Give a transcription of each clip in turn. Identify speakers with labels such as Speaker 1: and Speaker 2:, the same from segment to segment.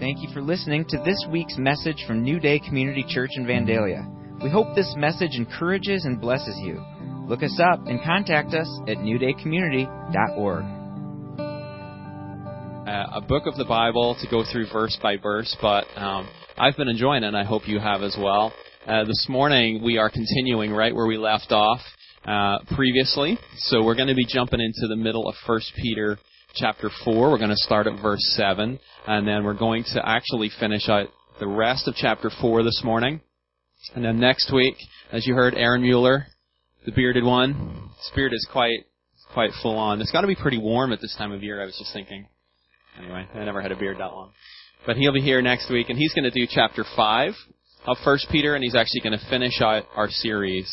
Speaker 1: Thank you for listening to this week's message from New Day Community Church in Vandalia. We hope this message encourages and blesses you. Look us up and contact us at newdaycommunity.org.
Speaker 2: Uh, a book of the Bible to go through verse by verse, but um, I've been enjoying it, and I hope you have as well. Uh, this morning we are continuing right where we left off uh, previously, so we're going to be jumping into the middle of First Peter chapter 4. We're going to start at verse 7, and then we're going to actually finish out the rest of chapter 4 this morning. And then next week, as you heard, Aaron Mueller, the bearded one, his beard is quite, quite full on. It's got to be pretty warm at this time of year, I was just thinking. Anyway, I never had a beard that long. But he'll be here next week, and he's going to do chapter 5 of First Peter, and he's actually going to finish out our series,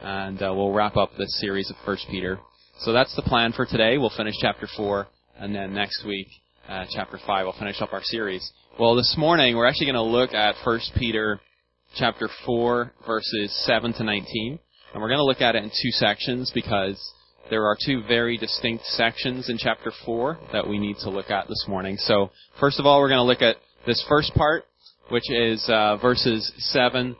Speaker 2: and uh, we'll wrap up this series of First Peter. So that's the plan for today. We'll finish chapter 4, and then next week, uh, chapter 5, we'll finish up our series. Well, this morning, we're actually going to look at 1 Peter chapter 4, verses 7 to 19. And we're going to look at it in two sections because there are two very distinct sections in chapter 4 that we need to look at this morning. So, first of all, we're going to look at this first part, which is uh, verses 7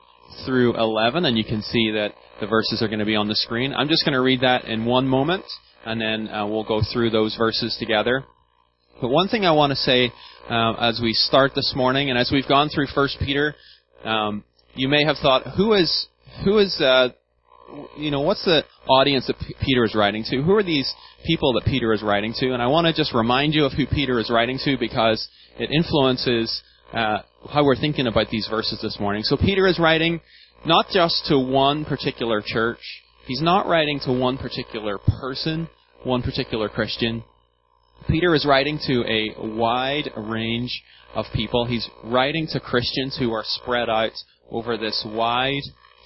Speaker 2: through 11, and you can see that the verses are going to be on the screen. I'm just going to read that in one moment, and then uh, we'll go through those verses together. But one thing I want to say uh, as we start this morning, and as we've gone through First Peter, um, you may have thought, who is who is uh, you know what's the audience that P- Peter is writing to? Who are these people that Peter is writing to? And I want to just remind you of who Peter is writing to because it influences uh, how we're thinking about these verses this morning. So Peter is writing not just to one particular church. He's not writing to one particular person, one particular Christian. Peter is writing to a wide range of people. He's writing to Christians who are spread out over this wide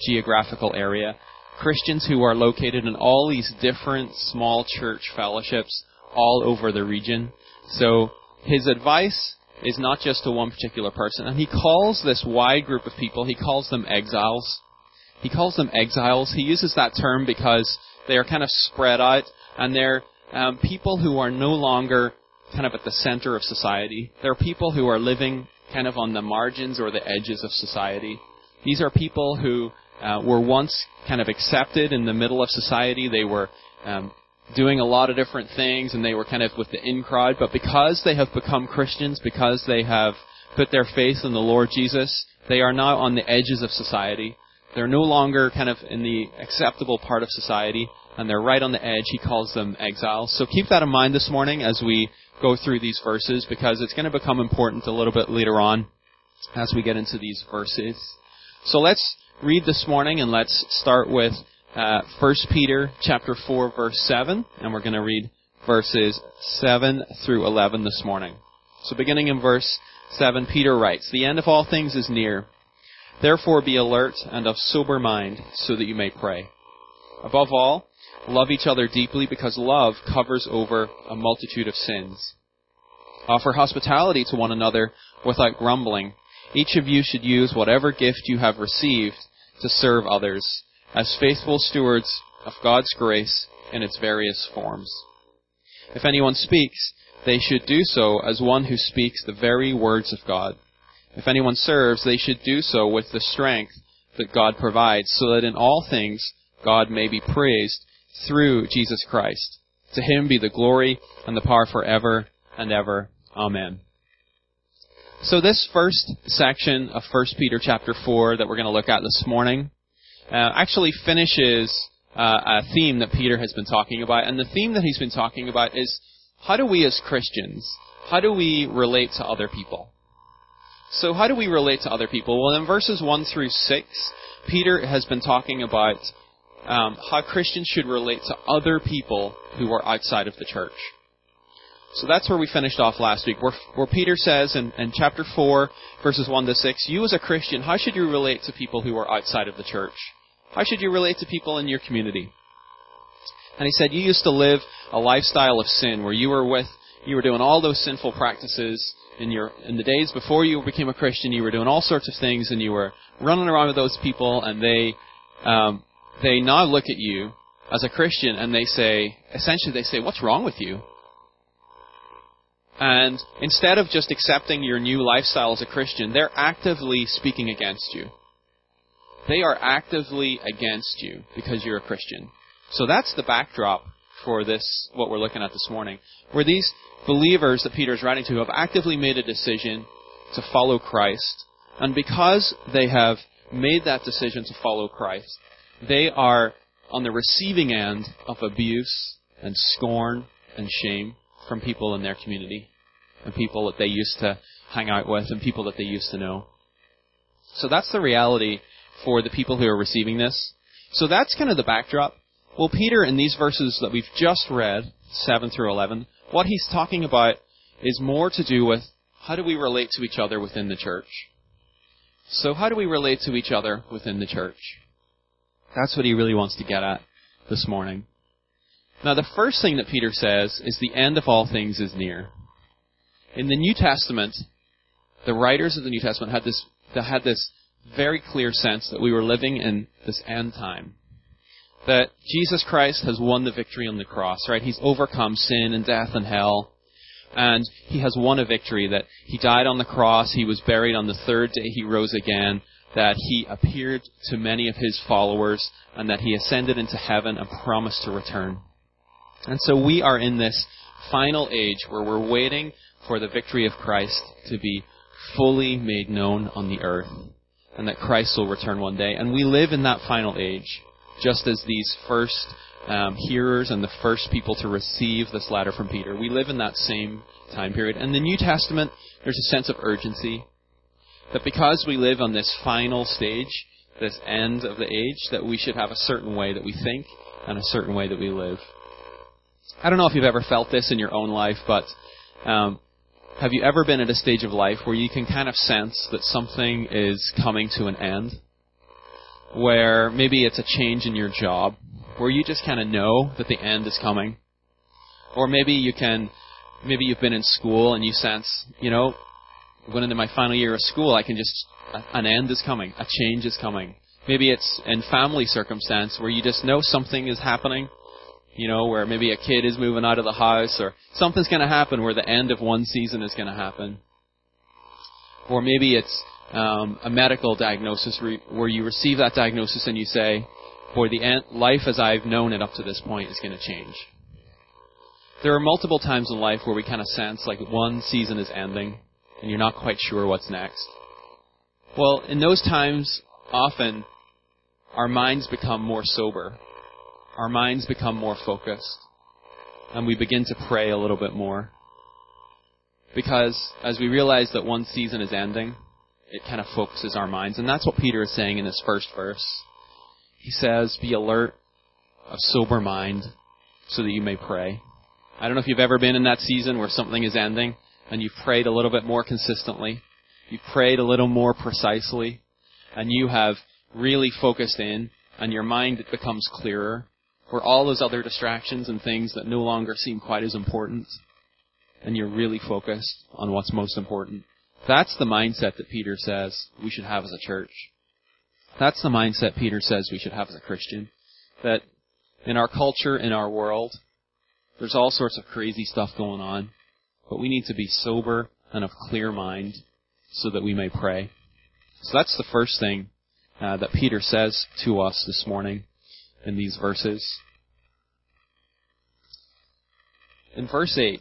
Speaker 2: geographical area. Christians who are located in all these different small church fellowships all over the region. So his advice is not just to one particular person. And he calls this wide group of people, he calls them exiles. He calls them exiles. He uses that term because they are kind of spread out and they're um, people who are no longer kind of at the center of society. They're people who are living kind of on the margins or the edges of society. These are people who uh, were once kind of accepted in the middle of society. They were um, doing a lot of different things and they were kind of with the in crowd, but because they have become Christians, because they have put their faith in the Lord Jesus, they are now on the edges of society. They're no longer kind of in the acceptable part of society, and they're right on the edge. He calls them exiles. So keep that in mind this morning as we go through these verses, because it's going to become important a little bit later on as we get into these verses. So let's read this morning, and let's start with uh, 1 Peter chapter 4 verse 7, and we're going to read verses 7 through 11 this morning. So beginning in verse 7, Peter writes, The end of all things is near. Therefore be alert and of sober mind, so that you may pray. Above all, love each other deeply because love covers over a multitude of sins. Offer hospitality to one another without grumbling. Each of you should use whatever gift you have received to serve others as faithful stewards of God's grace in its various forms. If anyone speaks, they should do so as one who speaks the very words of God. If anyone serves, they should do so with the strength that God provides, so that in all things God may be praised through Jesus Christ. To him be the glory and the power forever and ever. Amen. So this first section of 1 Peter chapter 4 that we're going to look at this morning uh, actually finishes uh, a theme that Peter has been talking about. And the theme that he's been talking about is how do we as Christians, how do we relate to other people? So how do we relate to other people? Well, in verses 1 through 6, Peter has been talking about um, how Christians should relate to other people who are outside of the church. So that's where we finished off last week, where, where Peter says in, in chapter 4, verses 1 to 6, you as a Christian, how should you relate to people who are outside of the church? How should you relate to people in your community? And he said, you used to live a lifestyle of sin where you were with, you were doing all those sinful practices in your, in the days before you became a Christian, you were doing all sorts of things and you were running around with those people and they, um, they now look at you as a Christian and they say, essentially they say, what's wrong with you? And instead of just accepting your new lifestyle as a Christian, they're actively speaking against you. They are actively against you because you're a Christian. So that's the backdrop for this, what we're looking at this morning. Where these believers that Peter is writing to have actively made a decision to follow Christ. And because they have made that decision to follow Christ, they are on the receiving end of abuse and scorn and shame from people in their community and people that they used to hang out with and people that they used to know. So that's the reality for the people who are receiving this. So that's kind of the backdrop. Well, Peter, in these verses that we've just read, 7 through 11, what he's talking about is more to do with how do we relate to each other within the church. So how do we relate to each other within the church? That's what he really wants to get at this morning. Now, the first thing that Peter says is the end of all things is near. In the New Testament, the writers of the New Testament had this, had this very clear sense that we were living in this end time. That Jesus Christ has won the victory on the cross, right? He's overcome sin and death and hell. And he has won a victory that he died on the cross, he was buried on the third day, he rose again, that he appeared to many of his followers, and that he ascended into heaven and promised to return. And so we are in this final age where we're waiting for the victory of Christ to be fully made known on the earth and that Christ will return one day. And we live in that final age, just as these first um, hearers and the first people to receive this letter from Peter. We live in that same time period. And the New Testament, there's a sense of urgency that because we live on this final stage, this end of the age, that we should have a certain way that we think and a certain way that we live. I don't know if you've ever felt this in your own life, but um, have you ever been at a stage of life where you can kind of sense that something is coming to an end? Where maybe it's a change in your job, where you just kind of know that the end is coming. Or maybe you can, maybe you've been in school and you sense, you know, going into my final year of school, I can just, an end is coming, a change is coming. Maybe it's in family circumstance where you just know something is happening you know, where maybe a kid is moving out of the house or something's going to happen where the end of one season is going to happen. Or maybe it's um, a medical diagnosis re- where you receive that diagnosis and you say, boy, the end, life as I've known it up to this point is going to change. There are multiple times in life where we kind of sense like one season is ending and you're not quite sure what's next. Well, in those times, often our minds become more sober our minds become more focused and we begin to pray a little bit more. Because as we realize that one season is ending, it kind of focuses our minds. And that's what Peter is saying in this first verse. He says, Be alert, of sober mind, so that you may pray. I don't know if you've ever been in that season where something is ending and you've prayed a little bit more consistently. You've prayed a little more precisely and you have really focused in and your mind becomes clearer where all those other distractions and things that no longer seem quite as important, and you're really focused on what's most important. That's the mindset that Peter says we should have as a church. That's the mindset Peter says we should have as a Christian. That in our culture, in our world, there's all sorts of crazy stuff going on, but we need to be sober and of clear mind so that we may pray. So that's the first thing uh, that Peter says to us this morning in these verses. In verse 8,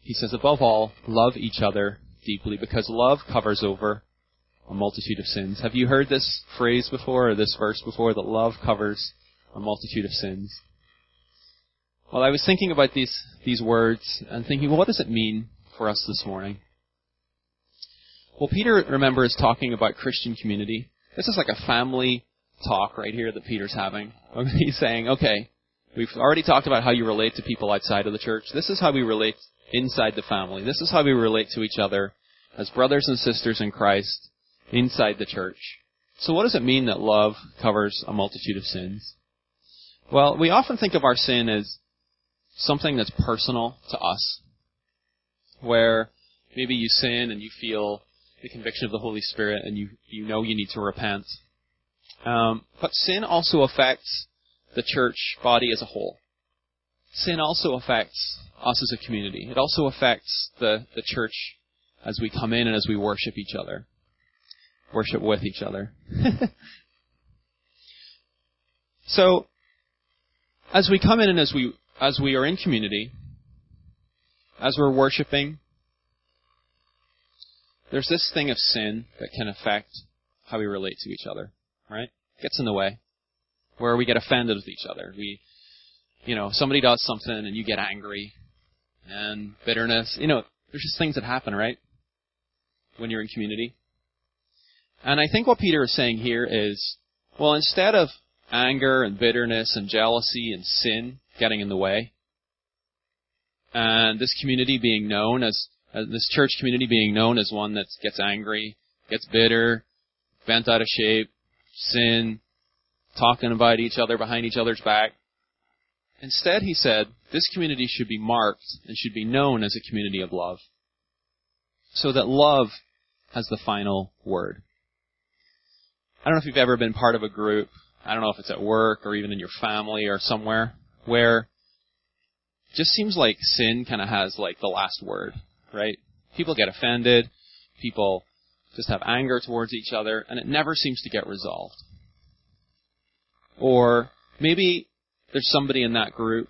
Speaker 2: he says, Above all, love each other deeply, because love covers over a multitude of sins. Have you heard this phrase before, or this verse before, that love covers a multitude of sins? Well, I was thinking about these, these words and thinking, well, what does it mean for us this morning? Well, Peter, remember, is talking about Christian community. This is like a family talk right here that Peter's having. He's saying, okay, we've already talked about how you relate to people outside of the church. This is how we relate inside the family. This is how we relate to each other as brothers and sisters in Christ inside the church. So what does it mean that love covers a multitude of sins? Well, we often think of our sin as something that's personal to us, where maybe you sin and you feel the conviction of the Holy Spirit and you, you know you need to repent. Um, but sin also affects the church body as a whole. Sin also affects us as a community. It also affects the, the church as we come in and as we worship each other. Worship with each other. so, as we come in and as we, as we are in community, as we're worshiping, there's this thing of sin that can affect how we relate to each other, right? Gets in the way. Where we get offended with each other. We, you know, somebody does something and you get angry and bitterness. You know, there's just things that happen, right? When you're in community. And I think what Peter is saying here is, well, instead of anger and bitterness and jealousy and sin getting in the way, and this community being known as, as this church community being known as one that gets angry, gets bitter, bent out of shape, sin, talking about each other behind each other's back. Instead, he said, this community should be marked and should be known as a community of love. So that love has the final word. I don't know if you've ever been part of a group, I don't know if it's at work or even in your family or somewhere, where it just seems like sin kind of has like the last word, right? People get offended, people just have anger towards each other, and it never seems to get resolved. Or maybe there's somebody in that group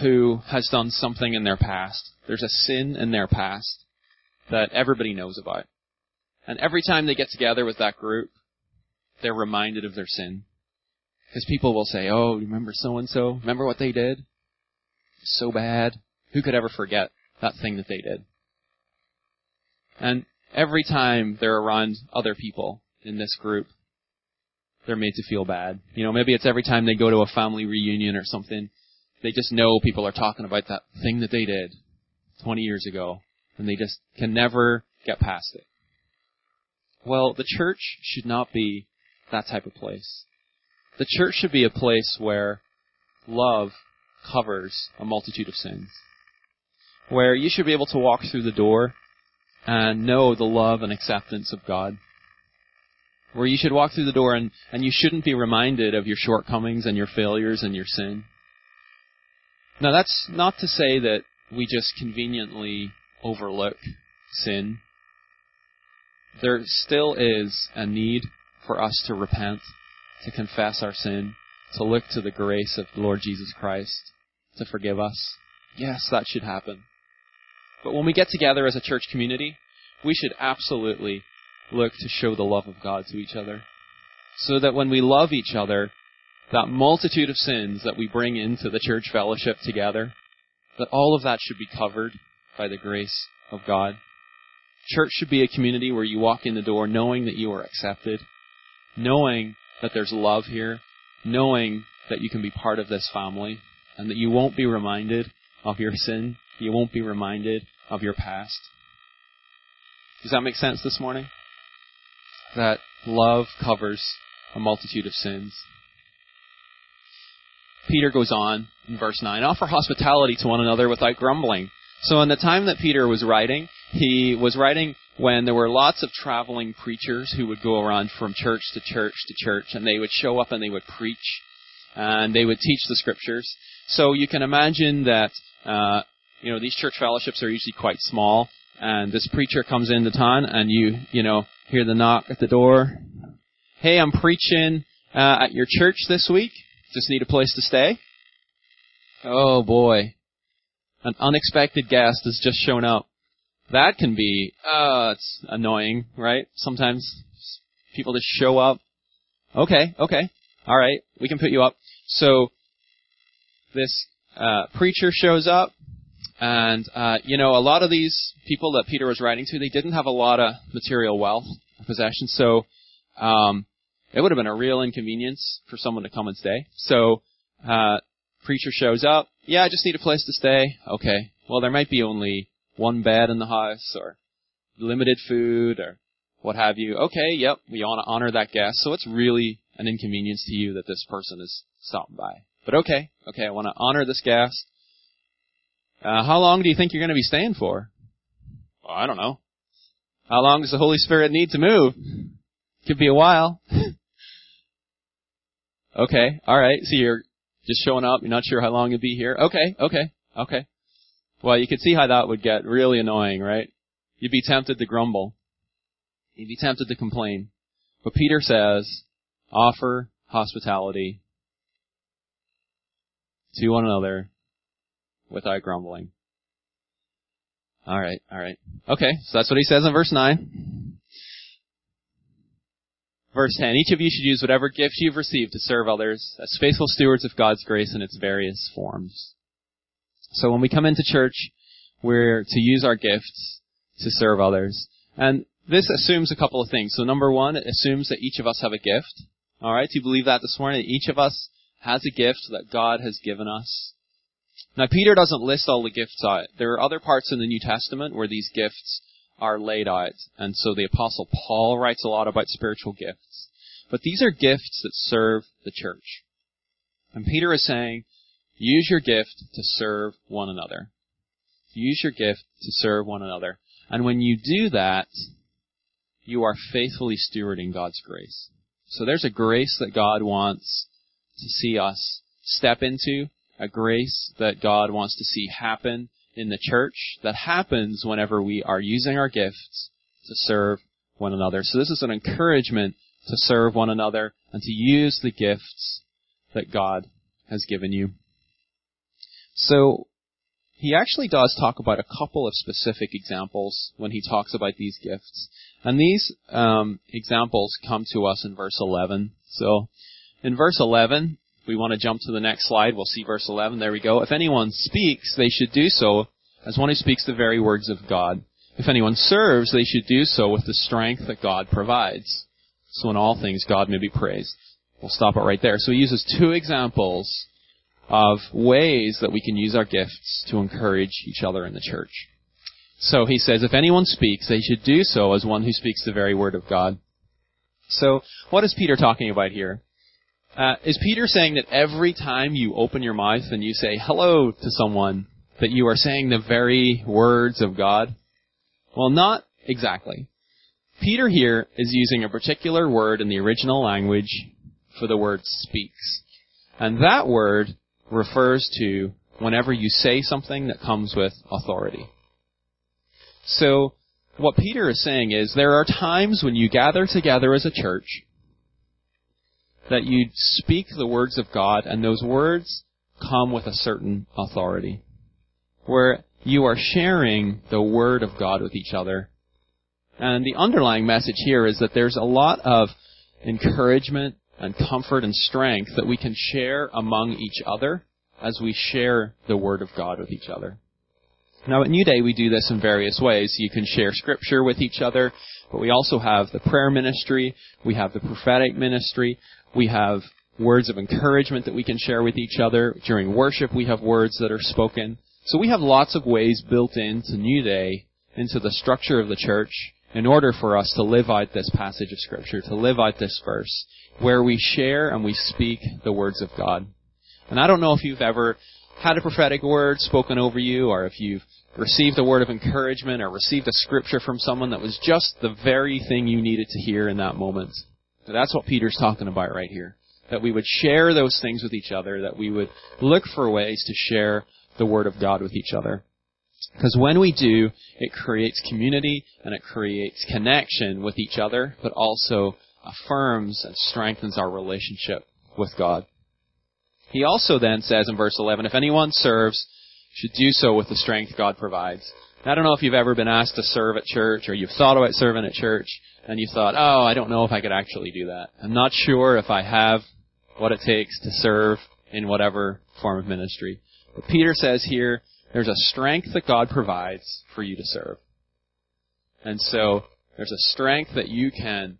Speaker 2: who has done something in their past. There's a sin in their past that everybody knows about. And every time they get together with that group, they're reminded of their sin. Because people will say, oh, remember so and so? Remember what they did? So bad. Who could ever forget that thing that they did? And every time they're around other people in this group, they're made to feel bad. You know, maybe it's every time they go to a family reunion or something, they just know people are talking about that thing that they did 20 years ago, and they just can never get past it. Well, the church should not be that type of place. The church should be a place where love covers a multitude of sins. Where you should be able to walk through the door and know the love and acceptance of God where you should walk through the door and, and you shouldn't be reminded of your shortcomings and your failures and your sin. Now that's not to say that we just conveniently overlook sin. There still is a need for us to repent, to confess our sin, to look to the grace of the Lord Jesus Christ to forgive us. Yes, that should happen. But when we get together as a church community, we should absolutely look to show the love of God to each other. So that when we love each other, that multitude of sins that we bring into the church fellowship together, that all of that should be covered by the grace of God. Church should be a community where you walk in the door knowing that you are accepted, knowing that there's love here, knowing that you can be part of this family, and that you won't be reminded of your sin, you won't be reminded of your past. Does that make sense this morning? that love covers a multitude of sins. Peter goes on in verse 9, offer hospitality to one another without grumbling. So in the time that Peter was writing, he was writing when there were lots of traveling preachers who would go around from church to church to church, and they would show up and they would preach, and they would teach the scriptures. So you can imagine that, uh, you know, these church fellowships are usually quite small, and this preacher comes into town, and you, you know, hear the knock at the door. Hey, I'm preaching uh, at your church this week. Just need a place to stay. Oh boy, an unexpected guest has just shown up. That can be, uh, it's annoying, right? Sometimes people just show up. Okay, okay, all right, we can put you up. So this uh, preacher shows up, and, uh, you know, a lot of these people that Peter was writing to, they didn't have a lot of material wealth, possessions. So, um, it would have been a real inconvenience for someone to come and stay. So, uh, preacher shows up. Yeah, I just need a place to stay. Okay. Well, there might be only one bed in the house or limited food or what have you. Okay, yep, we want to honor that guest. So it's really an inconvenience to you that this person is stopping by. But okay, okay, I want to honor this guest. Uh, how long do you think you're going to be staying for? Well, I don't know. How long does the Holy Spirit need to move? Could be a while. okay, alright, so you're just showing up, you're not sure how long you'll be here. Okay, okay, okay. Well, you could see how that would get really annoying, right? You'd be tempted to grumble. You'd be tempted to complain. But Peter says, offer hospitality to one another without grumbling. Alright, alright. Okay, so that's what he says in verse 9. Verse 10, each of you should use whatever gift you've received to serve others as faithful stewards of God's grace in its various forms. So when we come into church, we're to use our gifts to serve others. And this assumes a couple of things. So number one, it assumes that each of us have a gift. Alright, do you believe that this morning? That Each of us has a gift that God has given us. Now Peter doesn't list all the gifts out. There are other parts in the New Testament where these gifts are laid out. And so the apostle Paul writes a lot about spiritual gifts. But these are gifts that serve the church. And Peter is saying, use your gift to serve one another. Use your gift to serve one another. And when you do that, you are faithfully stewarding God's grace. So there's a grace that God wants to see us step into, a grace that God wants to see happen in the church that happens whenever we are using our gifts to serve one another. So this is an encouragement to serve one another and to use the gifts that God has given you. So he actually does talk about a couple of specific examples when he talks about these gifts. And these um, examples come to us in verse 11. So in verse 11, we want to jump to the next slide. We'll see verse 11. There we go. If anyone speaks, they should do so as one who speaks the very words of God. If anyone serves, they should do so with the strength that God provides. So in all things, God may be praised. We'll stop it right there. So he uses two examples of ways that we can use our gifts to encourage each other in the church. So he says, if anyone speaks, they should do so as one who speaks the very word of God. So, what is Peter talking about here? Uh, is Peter saying that every time you open your mouth and you say hello to someone, that you are saying the very words of God? Well, not exactly. Peter here is using a particular word in the original language for the word speaks. And that word refers to whenever you say something that comes with authority. So, what Peter is saying is there are times when you gather together as a church that you speak the words of God and those words come with a certain authority. Where you are sharing the word of God with each other. And the underlying message here is that there's a lot of encouragement and comfort and strength that we can share among each other as we share the Word of God with each other. Now at New Day we do this in various ways. You can share scripture with each other, but we also have the prayer ministry, we have the prophetic ministry, we have words of encouragement that we can share with each other. During worship we have words that are spoken. So we have lots of ways built into New Day, into the structure of the church, in order for us to live out this passage of scripture, to live out this verse, where we share and we speak the words of God. And I don't know if you've ever had a prophetic word spoken over you, or if you've received a word of encouragement, or received a scripture from someone that was just the very thing you needed to hear in that moment. that's what Peter's talking about right here. That we would share those things with each other, that we would look for ways to share the Word of God with each other. Because when we do, it creates community and it creates connection with each other, but also affirms and strengthens our relationship with God. He also then says in verse 11, if anyone serves, should do so with the strength God provides. I don't know if you've ever been asked to serve at church or you've thought about serving at church and you thought, oh, I don't know if I could actually do that. I'm not sure if I have what it takes to serve in whatever form of ministry. But Peter says here, there's a strength that God provides for you to serve. And so, there's a strength that you can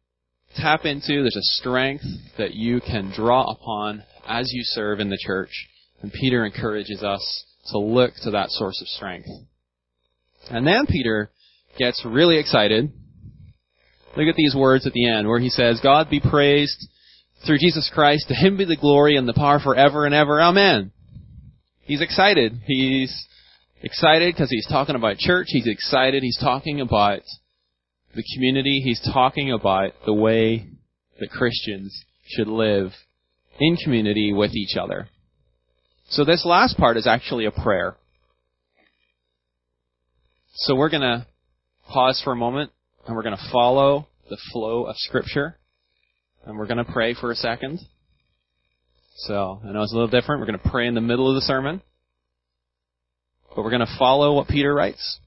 Speaker 2: tap into, there's a strength that you can draw upon as you serve in the church. And Peter encourages us to look to that source of strength. And then Peter gets really excited. Look at these words at the end where he says, God be praised through Jesus Christ. To him be the glory and the power forever and ever. Amen. He's excited. He's excited because he's talking about church. He's excited. He's talking about the community. He's talking about the way that Christians should live in community with each other. So this last part is actually a prayer. So we're going to pause for a moment and we're going to follow the flow of Scripture and we're going to pray for a second. So I know it's a little different. We're going to pray in the middle of the sermon, but we're going to follow what Peter writes.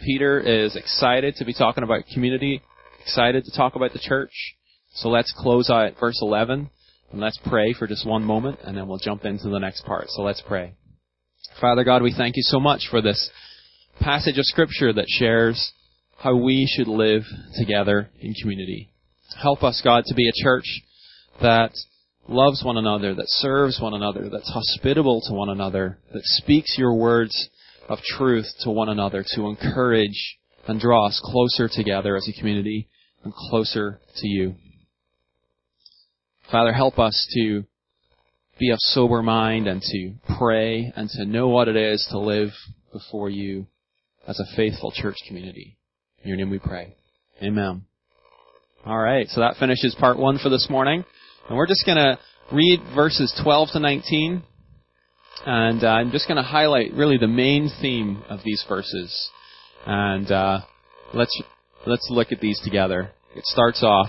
Speaker 2: Peter is excited to be talking about community, excited to talk about the church. So let's close out verse 11 and let's pray for just one moment and then we'll jump into the next part. So let's pray. Father God, we thank you so much for this passage of scripture that shares how we should live together in community. Help us, God, to be a church that loves one another, that serves one another, that's hospitable to one another, that speaks your words of truth to one another to encourage and draw us closer together as a community and closer to you. Father, help us to be of sober mind and to pray and to know what it is to live before you as a faithful church community. In your name we pray. Amen. Alright, so that finishes part one for this morning. And we're just gonna read verses 12 to 19. And uh, I'm just gonna highlight really the main theme of these verses. And uh, let's, let's look at these together. It starts off,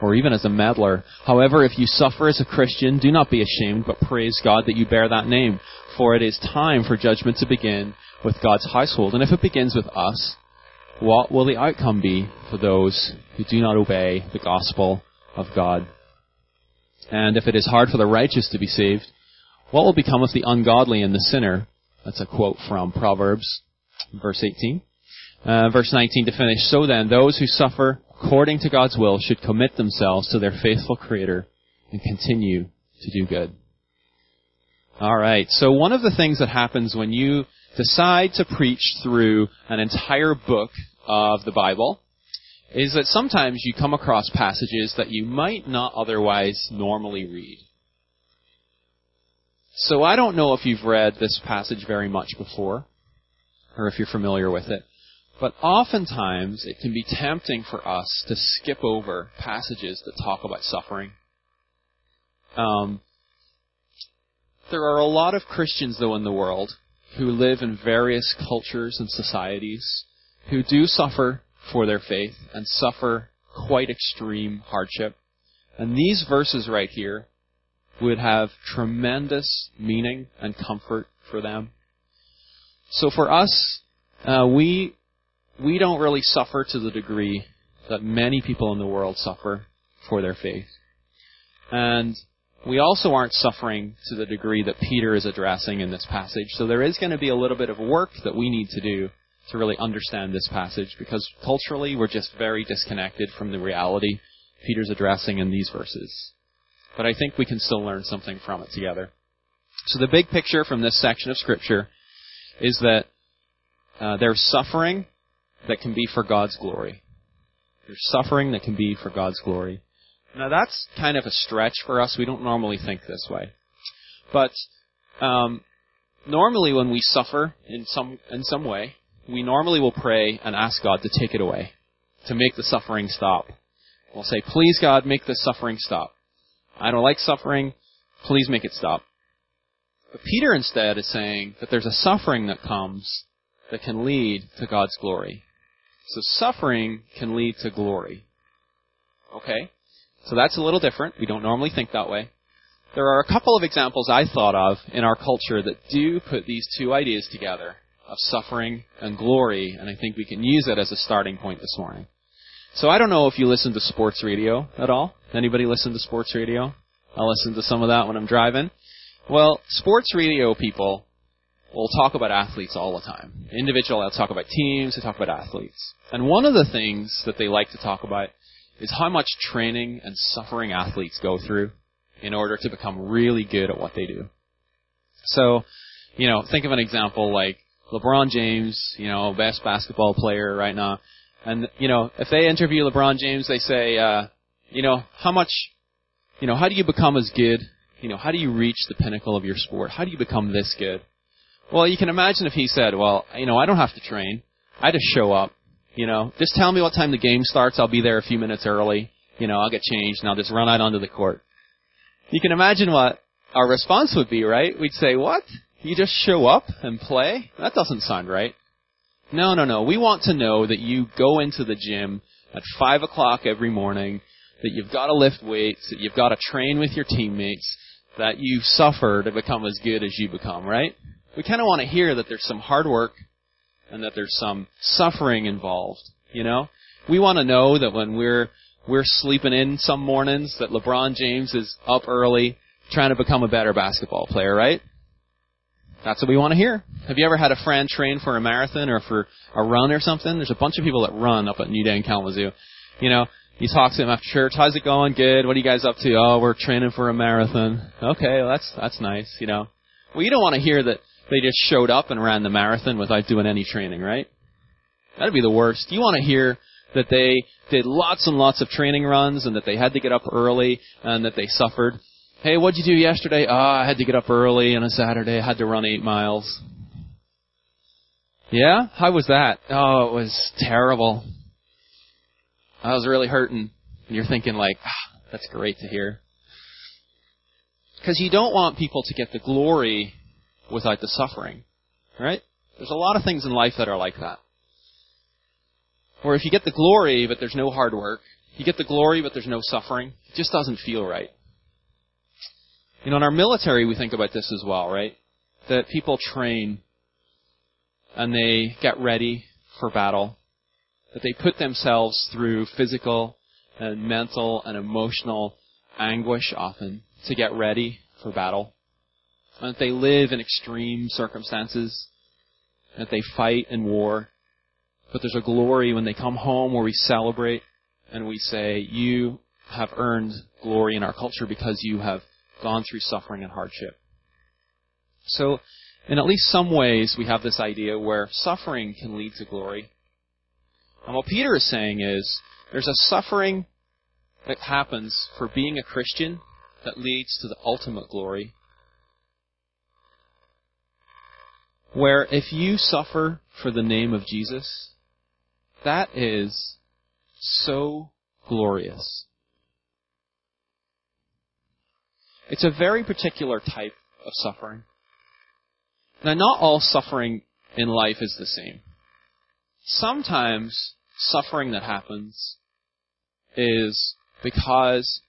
Speaker 2: or even as a meddler. However, if you suffer as a Christian, do not be ashamed, but praise God that you bear that name. For it is time for judgment to begin with God's household. And if it begins with us, what will the outcome be for those who do not obey the gospel of God? And if it is hard for the righteous to be saved, what will become of the ungodly and the sinner? That's a quote from Proverbs, verse 18. Uh, verse 19 to finish. So then, those who suffer according to God's will, should commit themselves to their faithful Creator and continue to do good. Alright, so one of the things that happens when you decide to preach through an entire book of the Bible is that sometimes you come across passages that you might not otherwise normally read. So I don't know if you've read this passage very much before, or if you're familiar with it. But oftentimes, it can be tempting for us to skip over passages that talk about suffering. Um, there are a lot of Christians, though, in the world who live in various cultures and societies who do suffer for their faith and suffer quite extreme hardship. And these verses right here would have tremendous meaning and comfort for them. So for us, uh, we we don't really suffer to the degree that many people in the world suffer for their faith. And we also aren't suffering to the degree that Peter is addressing in this passage. So there is going to be a little bit of work that we need to do to really understand this passage because culturally we're just very disconnected from the reality Peter's addressing in these verses. But I think we can still learn something from it together. So the big picture from this section of scripture is that uh, there's suffering that can be for God's glory. There's suffering that can be for God's glory. Now that's kind of a stretch for us. We don't normally think this way. But um, normally when we suffer in some in some way, we normally will pray and ask God to take it away, to make the suffering stop. We'll say, "Please God, make the suffering stop. I don't like suffering. Please make it stop." But Peter instead is saying that there's a suffering that comes that can lead to God's glory. So suffering can lead to glory. Okay? So that's a little different. We don't normally think that way. There are a couple of examples I thought of in our culture that do put these two ideas together of suffering and glory, and I think we can use it as a starting point this morning. So I don't know if you listen to sports radio at all. Anybody listen to sports radio? I listen to some of that when I'm driving. Well, sports radio people will talk about athletes all the time. Individual, they'll talk about teams, they talk about athletes. And one of the things that they like to talk about is how much training and suffering athletes go through in order to become really good at what they do. So, you know, think of an example like LeBron James, you know, best basketball player right now. And you know, if they interview LeBron James, they say, uh, you know, how much, you know, how do you become as good? You know, how do you reach the pinnacle of your sport? How do you become this good? Well, you can imagine if he said, well, you know, I don't have to train. I just show up. You know, just tell me what time the game starts. I'll be there a few minutes early. You know, I'll get changed and I'll just run out onto the court. You can imagine what our response would be, right? We'd say, what? You just show up and play? That doesn't sound right. No, no, no. We want to know that you go into the gym at 5 o'clock every morning, that you've got to lift weights, that you've got to train with your teammates, that you suffer to become as good as you become, right? We kind of want to hear that there's some hard work and that there's some suffering involved, you know? We want to know that when we're we're sleeping in some mornings that LeBron James is up early trying to become a better basketball player, right? That's what we want to hear. Have you ever had a friend train for a marathon or for a run or something? There's a bunch of people that run up at New Day in Kalamazoo. You know, you talk to them after church. How's it going? Good. What are you guys up to? Oh, we're training for a marathon. Okay, well, that's that's nice. You know, well, you don't want to hear that they just showed up and ran the marathon without doing any training, right? That'd be the worst. You want to hear that they did lots and lots of training runs and that they had to get up early and that they suffered. Hey, what'd you do yesterday? Ah, oh, I had to get up early on a Saturday. I had to run eight miles. Yeah? How was that? Oh, it was terrible. I was really hurting. And you're thinking like, ah, that's great to hear. Because you don't want people to get the glory without the suffering. Right? There's a lot of things in life that are like that. Or if you get the glory but there's no hard work, you get the glory but there's no suffering, it just doesn't feel right. You know, in our military we think about this as well, right? That people train and they get ready for battle. That they put themselves through physical and mental and emotional anguish often to get ready for battle. And that they live in extreme circumstances. That they fight in war but there's a glory when they come home where we celebrate and we say, You have earned glory in our culture because you have gone through suffering and hardship. So, in at least some ways, we have this idea where suffering can lead to glory. And what Peter is saying is, there's a suffering that happens for being a Christian that leads to the ultimate glory. Where if you suffer for the name of Jesus, that is so glorious. It's a very particular type of suffering. Now, not all suffering in life is the same. Sometimes suffering that happens is because,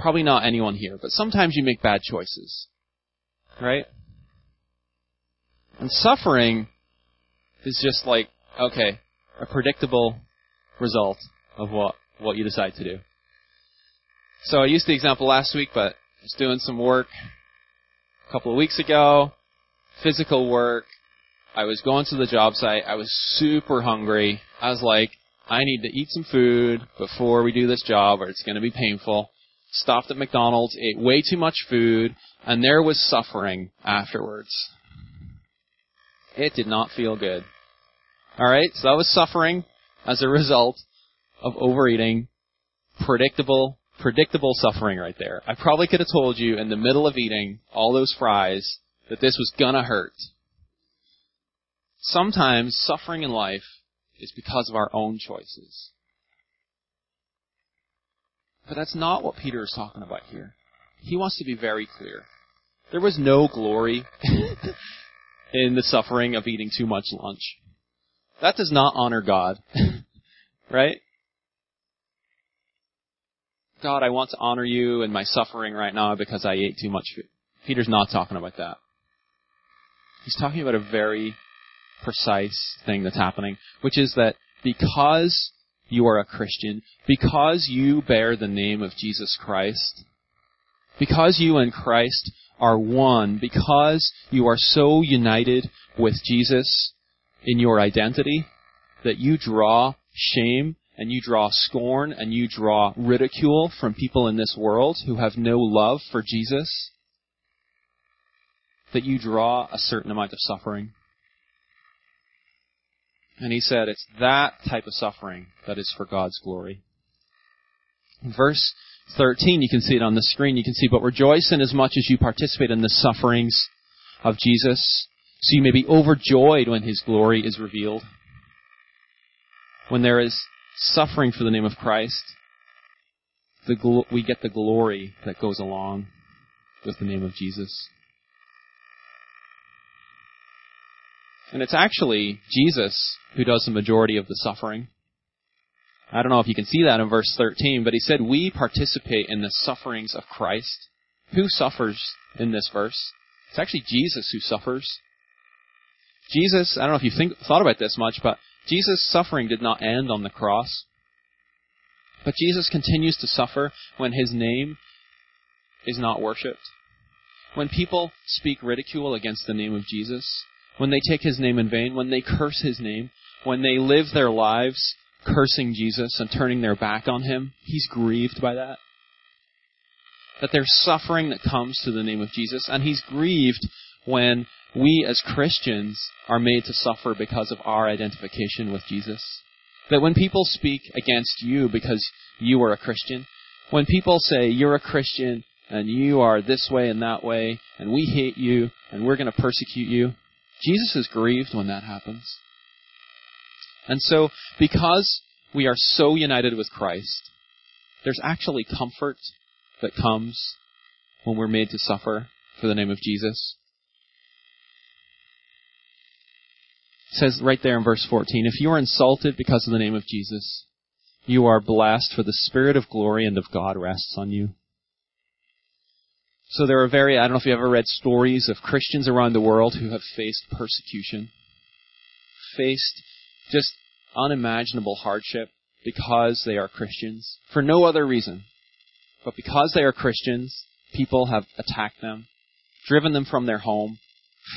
Speaker 2: probably not anyone here, but sometimes you make bad choices. Right? And suffering is just like Okay, a predictable result of what what you decide to do. So I used the example last week, but I was doing some work a couple of weeks ago, physical work. I was going to the job site. I was super hungry. I was like, I need to eat some food before we do this job or it's going to be painful. Stopped at McDonald's, ate way too much food, and there was suffering afterwards. It did not feel good. Alright, so I was suffering as a result of overeating. Predictable, predictable suffering right there. I probably could have told you in the middle of eating all those fries that this was gonna hurt. Sometimes suffering in life is because of our own choices. But that's not what Peter is talking about here. He wants to be very clear. There was no glory in the suffering of eating too much lunch. That does not honor God. right? God, I want to honor you in my suffering right now because I ate too much food. Peter's not talking about that. He's talking about a very precise thing that's happening, which is that because you are a Christian, because you bear the name of Jesus Christ, because you and Christ are one, because you are so united with Jesus, in your identity that you draw shame and you draw scorn and you draw ridicule from people in this world who have no love for Jesus, that you draw a certain amount of suffering. And he said it's that type of suffering that is for God's glory. Verse 13, you can see it on the screen. You can see, but rejoice in as much as you participate in the sufferings of Jesus, so you may be overjoyed when his glory is revealed. When there is suffering for the name of Christ, the we get the glory that goes along with the name of Jesus. And it's actually Jesus who does the majority of the suffering. I don't know if you can see that in verse 13, but he said, We participate in the sufferings of Christ. Who suffers in this verse? It's actually Jesus who suffers. Jesus, I don't know if you think, thought about this much, but Jesus' suffering did not end on the cross. But Jesus continues to suffer when his name is not worshipped. When people speak ridicule against the name of Jesus, when they take his name in vain, when they curse his name, when they live their lives cursing Jesus and turning their back on him, he's grieved by that. That there's suffering that comes to the name of Jesus, and he's grieved when we as Christians are made to suffer because of our identification with Jesus. That when people speak against you because you are a Christian, when people say you're a Christian and you are this way and that way, and we hate you and we're going to persecute you, Jesus is grieved when that happens. And so, because we are so united with Christ, there's actually comfort that comes when we're made to suffer for the name of Jesus. It says right there in verse 14, if you are insulted because of the name of Jesus, you are blessed, for the Spirit of glory and of God rests on you. So there are very, I don't know if you ever read stories of Christians around the world who have faced persecution, faced just unimaginable hardship because they are Christians, for no other reason. But because they are Christians, people have attacked them, driven them from their home,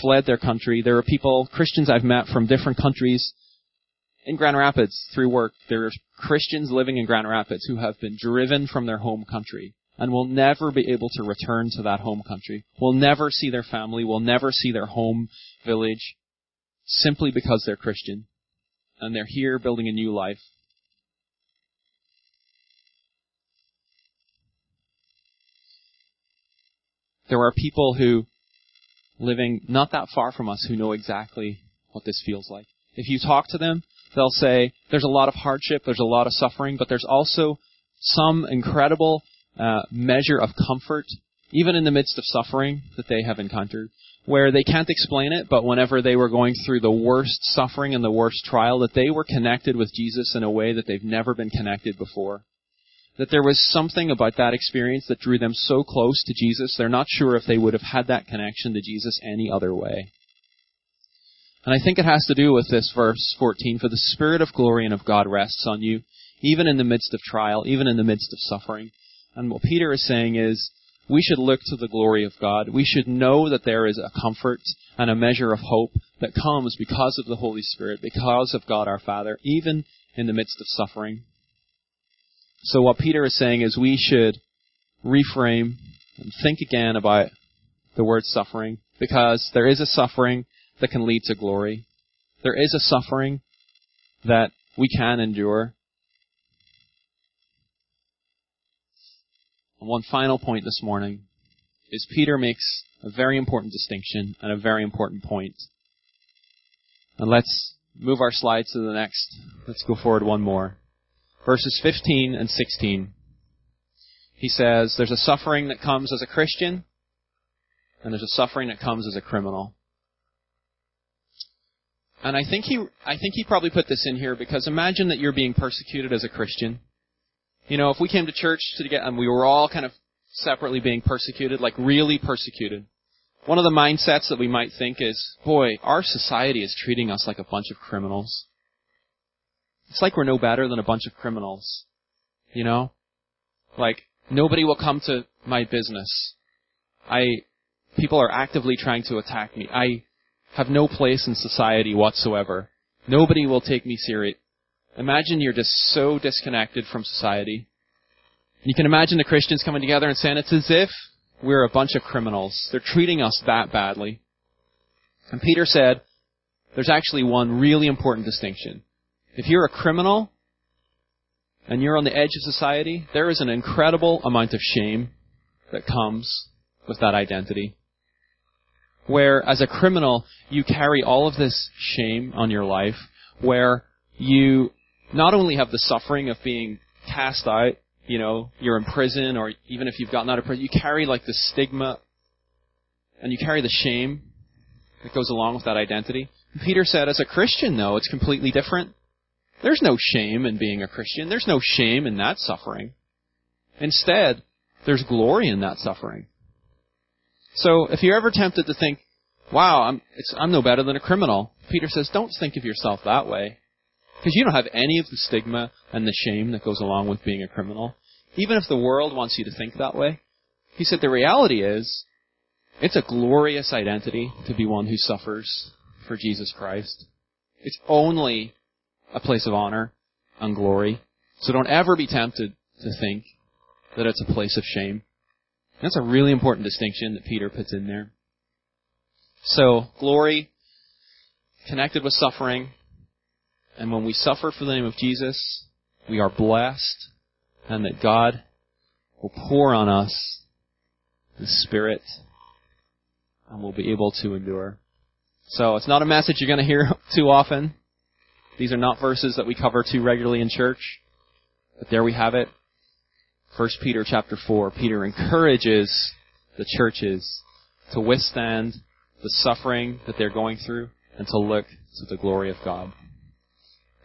Speaker 2: fled their country. There are people, Christians I've met from different countries in Grand Rapids through work. There are Christians living in Grand Rapids who have been driven from their home country and will never be able to return to that home country, will never see their family, will never see their home village simply because they're Christian and they're here building a new life. There are people who living not that far from us who know exactly what this feels like. If you talk to them, they'll say there's a lot of hardship, there's a lot of suffering, but there's also some incredible uh, measure of comfort, even in the midst of suffering that they have encountered, where they can't explain it, but whenever they were going through the worst suffering and the worst trial, that they were connected with Jesus in a way that they've never been connected before that there was something about that experience that drew them so close to Jesus, they're not sure if they would have had that connection to Jesus any other way. And I think it has to do with this verse 14, for the Spirit of glory and of God rests on you, even in the midst of trial, even in the midst of suffering. And what Peter is saying is, we should look to the glory of God. We should know that there is a comfort and a measure of hope that comes because of the Holy Spirit, because of God our Father, even in the midst of suffering. So what Peter is saying is we should reframe and think again about the word suffering because there is a suffering that can lead to glory. There is a suffering that we can endure. One final point this morning is Peter makes a very important distinction and a very important point. And let's move our slides to the next. Let's go forward one more verses 15 and 16. He says, There's a suffering that comes as a Christian, and there's a suffering that comes as a criminal. And I think he, I think he probably put this in here because imagine that you're being persecuted as a Christian. You know, if we came to church to get, and we were all kind of separately being persecuted, like really persecuted. One of the mindsets that we might think is, boy, our society is treating us like a bunch of criminals. It's like we're no better than a bunch of criminals. You know? Like, nobody will come to my business. I, people are actively trying to attack me. I have no place in society whatsoever. Nobody will take me serious. Imagine you're just so disconnected from society. You can imagine the Christians coming together and saying it's as if we're a bunch of criminals. They're treating us that badly. And Peter said, there's actually one really important distinction. If you're a criminal and you're on the edge of society, there is an incredible amount of shame that comes with that identity. Where as a criminal, you carry all of this shame on your life, where you not only have the suffering of being cast out, you know, you're in prison, or even if you've gotten out of prison, you carry like the stigma, and you carry the shame that goes along with that identity. Peter said, as a Christian, though, it's completely different. There's no shame in being a Christian. There's no shame in that suffering. Instead, there's glory in that suffering. So if you're ever tempted to think, wow, I'm, I'm no better than a criminal, Peter says, don't think of yourself that way. Because you don't have any of the stigma and the shame that goes along with being a criminal. Even if the world wants you to think that way. He said the reality is, it's a glorious identity to be one who suffers for Jesus Christ. It's only a place of honor and glory. So don't ever be tempted to think that it's a place of shame. That's a really important distinction that Peter puts in there. So, glory connected with suffering. And when we suffer for the name of Jesus, we are blessed and that God will pour on us the Spirit and we'll be able to endure. So it's not a message you're going to hear too often. These are not verses that we cover too regularly in church. But there we have it. 1 Peter chapter 4. Peter encourages the churches to withstand the suffering that they're going through and to look to the glory of God.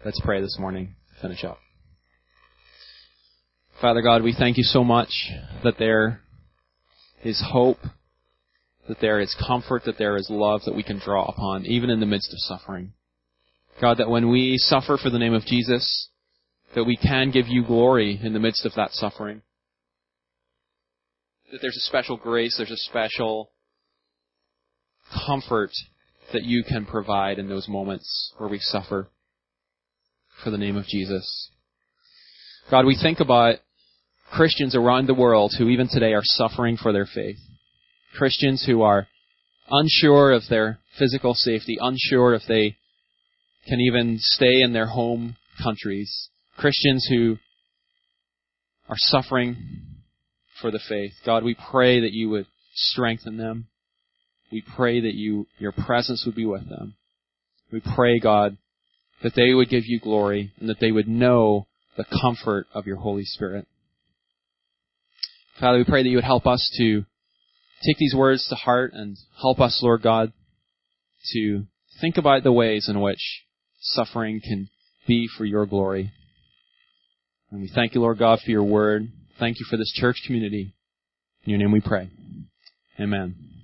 Speaker 2: Let's pray this morning finish up. Father God, we thank you so much that there is hope, that there is comfort, that there is love that we can draw upon, even in the midst of suffering. God, that when we suffer for the name of Jesus, that we can give you glory in the midst of that suffering. That there's a special grace, there's a special comfort that you can provide in those moments where we suffer for the name of Jesus. God, we think about Christians around the world who even today are suffering for their faith. Christians who are unsure of their physical safety, unsure if they can even stay in their home countries. Christians who are suffering for the faith. God, we pray that you would strengthen them. We pray that you, your presence would be with them. We pray, God, that they would give you glory and that they would know the comfort of your Holy Spirit. Father, we pray that you would help us to take these words to heart and help us, Lord God, to think about the ways in which suffering can be for your glory. And we thank you, Lord God, for your word. Thank you for this church community. In your name we pray. Amen.